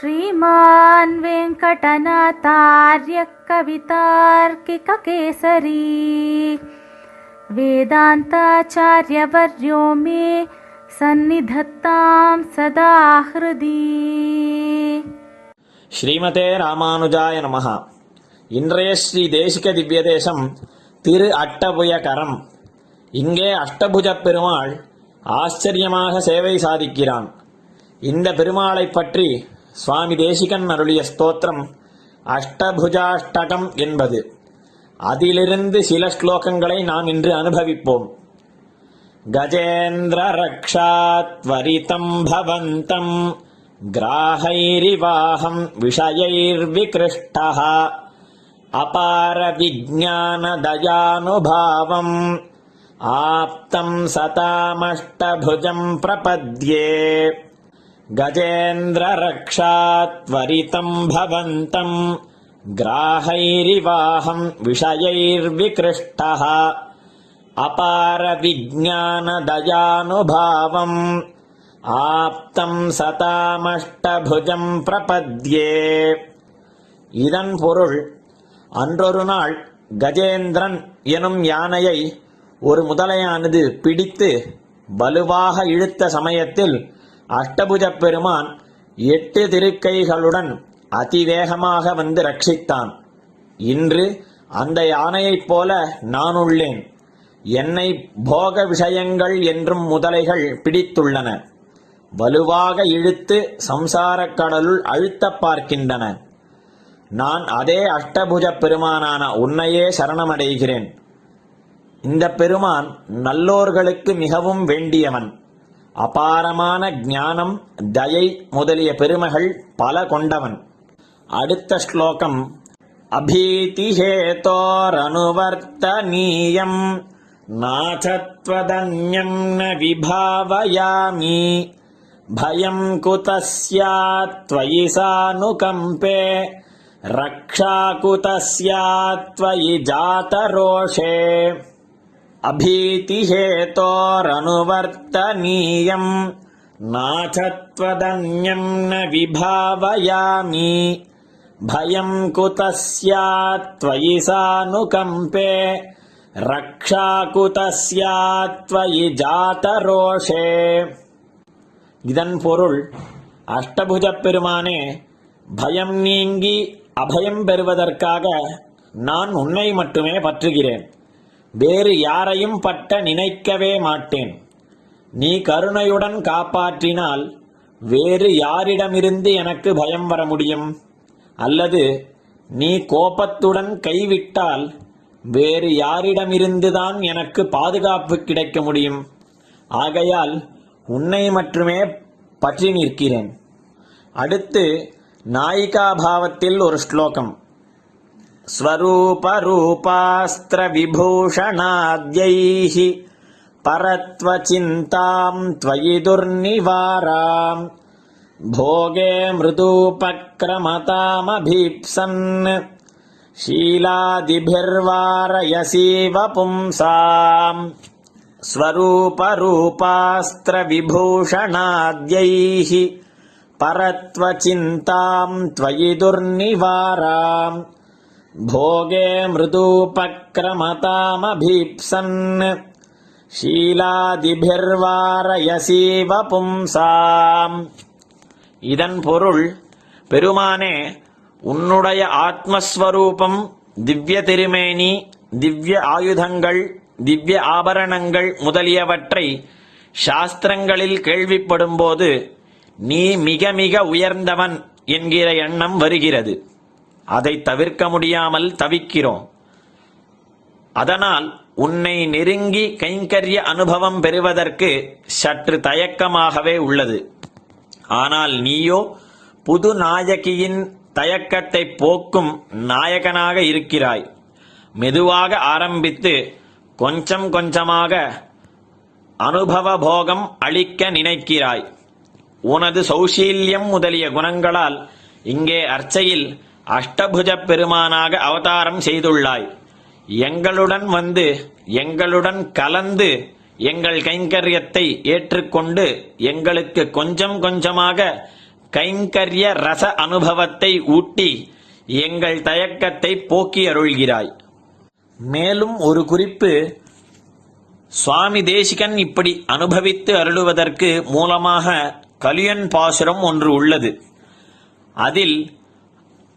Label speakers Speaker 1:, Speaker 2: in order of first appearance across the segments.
Speaker 1: श्रीमान् वेङ्कटनाथार्यः कवितार्किककेसरी वेदान्ताचार्यवर्यो मे सन्निधत्तां सदा हृदि
Speaker 2: ஸ்ரீமதே ராமானுஜாய நமஹா இன்றைய ஸ்ரீ தேசிக திவ்ய தேசம் திரு அட்டபுயகரம் இங்கே அஷ்டபுஜப் பெருமாள் ஆச்சரியமாக சேவை சாதிக்கிறான் இந்த பெருமாளைப் பற்றி சுவாமி தேசிகன் அருளிய ஸ்தோத்திரம் அஷ்டபுஜாஷ்டகம் என்பது. அதிலிருந்து சில ஸ்லோகங்களை நாம் இன்று அனுபவிப்போம். கஜேந்திர ரக்ஷாத்வரிதம் பவந்தம் கிராகைரிவாஹம் விஷயைர்விகிருஷ்டः அபார விஜானதயானுபாவம் ஆப்தம் சதாமஷ்டபுஜம் பிரபத்யே. கஜேந்திர ரக்ஷாத்வரிதம் பவந்தம் கிராகைரிவாஹம் விஷயைர்விகிருஷ்டः அபார விஜானதயானுபாவம் ஆப்தம் சதாமஷ்டபுஜம் பிரபத்யே இதன் பொருள் அன்றொரு நாள் கஜேந்திரன் எனும் யானையை ஒரு முதலையானது பிடித்து வலுவாக இழுத்த சமயத்தில் அஷ்டபுஜப் பெருமான் எட்டு திருக்கைகளுடன் அதிவேகமாக வந்து ரட்சித்தான். இன்று அந்த யானையைப் போல நான் உள்ளேன். என்னை போக விஷயங்கள் என்றும் முதலைகள் பிடித்துள்ளன. வலுவாக இழுத்து சம்சாரக் கடலுள் அழுத்தப் பார்க்கின்றன. நான் அதே அஷ்டபுஜ பெருமானான உன்னையே சரணமடைகிறேன். இந்த பெருமான் நல்லோர்களுக்கு மிகவும் வேண்டியவன். அபாரமான ஞானம் தயை முதலிய பெருமைகள் பல கொண்டவன் அடுத்த ஸ்லோகம் அபீதிஹேதோரனுவர்த்தனீயம் நாசத்வதன்யம் ந விபாவயாமி भयम् कुतः स्यात् त्वयि सानुकम्पे रक्षा कुतः स्यात् त्वयि जातरोषे अभीतिहेतोरनुवर्तनीयम् नाथत्वदन्यम् न विभावयामि भयम् कुतः स्यात् त्वयि सानुकम्पे रक्षा कुतः स्यात् त्वयि जातरोषे இதன் பொருள் அஷ்டபுஜப் பெருமானே பயம் நீங்கி அபயம் பெறுவதற்காக நான் உன்னை மட்டுமே பற்றுகிறேன் வேறு யாரையும் பட்ட நினைக்கவே மாட்டேன். நீ கருணையுடன் காப்பாற்றினால் வேறு யாரிடமிருந்து எனக்கு பயம் வர முடியும்? அல்லது நீ கோபத்துடன் கைவிட்டால் வேறு யாரிடமிருந்துதான் எனக்கு பாதுகாப்பு கிடைக்க முடியும்? ஆகையால் உன்னை மட்டுமே பற்றி நிற்கிறேன். அடுத்து நாயிகா பாவத்தில் ஒரு ஸ்லோகம். स्वरूपरूपास्त्रविभूषणाद्यैः परत्वचिन्ताम् त्वयि दुर्निवाराम्। भोगे मृदूपक्रमतामभीप्सन्। शीलादिभिर्वारयसीव पुंसाम् स्वरूपरूपास्त्रविभूषणाद्यैः परत्वचिन्ताम् त्वयि दुर्निवाराम्। भोगे मृदूपक्रमतामभीप्सन् ஷீலாதிபிர்வாரயசீவ பும்சாம் இதன் பொருள் பெருமானே உன்னுடைய ஆத்மஸ்வரூபம் திவ்ய திருமேனி திவ்ய ஆயுதங்கள் திவ்ய ஆபரணங்கள் முதலியவற்றை சாஸ்திரங்களில் கேள்விப்படும்போது நீ மிக மிக உயர்ந்தவன் என்கிற எண்ணம் வருகிறது அதை தவிர்க்க முடியாமல் தவிக்கிறோம். அதனால் உன்னை நெருங்கி கைங்கரிய அனுபவம் பெறுவதற்கு சற்று தயக்கமாகவே உள்ளது. ஆனால் நீயோ புது நாயகியின் தயக்கத்தை போக்கும் நாயகனாக இருக்கிறாய். மெதுவாக ஆரம்பித்து கொஞ்சம் கொஞ்சமாக அனுபவ போகம் அளிக்க நினைக்கிறாய். உனது சௌஷீல்யம் முதலிய குணங்களால் இங்கே அர்ச்சையில் அஷ்டபுஜப் பெருமானாக அவதாரம் செய்துள்ளாய். எங்களுடன் வந்து எங்களுடன் கலந்து எங்கள் கைங்கரியத்தை ஏற்றுக்கொண்டு எங்களுக்கு கொஞ்சம் கொஞ்சமாக கைங்கரிய ரச அனுபவத்தை ஊட்டி எங்கள் தயக்கத்தை போக்கி அருள்கிறாய் மேலும் ஒரு குறிப்பு சுவாமி தேசிகன் இப்படி அனுபவித்து அருளுவதற்கு மூலமாக கலியன் பாசுரம் ஒன்று உள்ளது. அதில்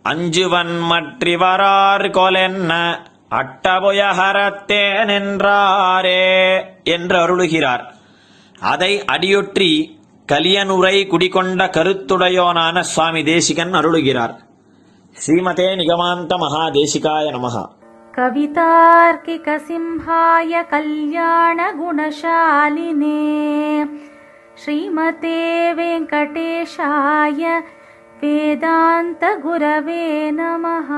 Speaker 2: அஞ்சுவன் மற்றி வரார் கொலென்ன அட்டபுயஹரத்தே நின்றாரே என்று அருளுகிறார். அதை அடியொற்றி கலியனுரை குடிகொண்ட கருத்துடையோனான சுவாமி தேசிகன் அருளுகிறார். ஸ்ரீமதே நிகமாந்த மகா தேசிகாய
Speaker 1: நமகா கவிதார்க்கிக சிம்ஹாய கல்யாண குணசாலினே. ஸ்ரீமதே வெங்கடேஷாய वेदान्तगुरवे नमः